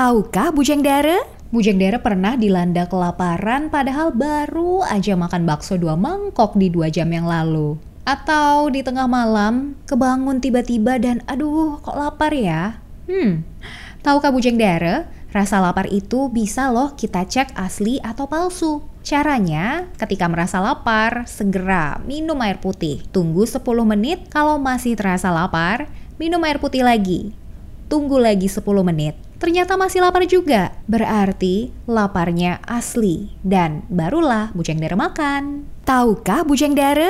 Tahukah Bujang Dara? Bujang Dara pernah dilanda kelaparan padahal baru aja makan bakso dua mangkok di dua jam yang lalu. Atau di tengah malam, kebangun tiba-tiba dan aduh kok lapar ya? Hmm, tahukah Bujang Dara? Rasa lapar itu bisa loh kita cek asli atau palsu. Caranya, ketika merasa lapar, segera minum air putih. Tunggu 10 menit, kalau masih terasa lapar, minum air putih lagi. Tunggu lagi 10 menit. Ternyata masih lapar juga. Berarti laparnya asli. Dan barulah Bujang Dara makan. Tahukah Bujang Dara?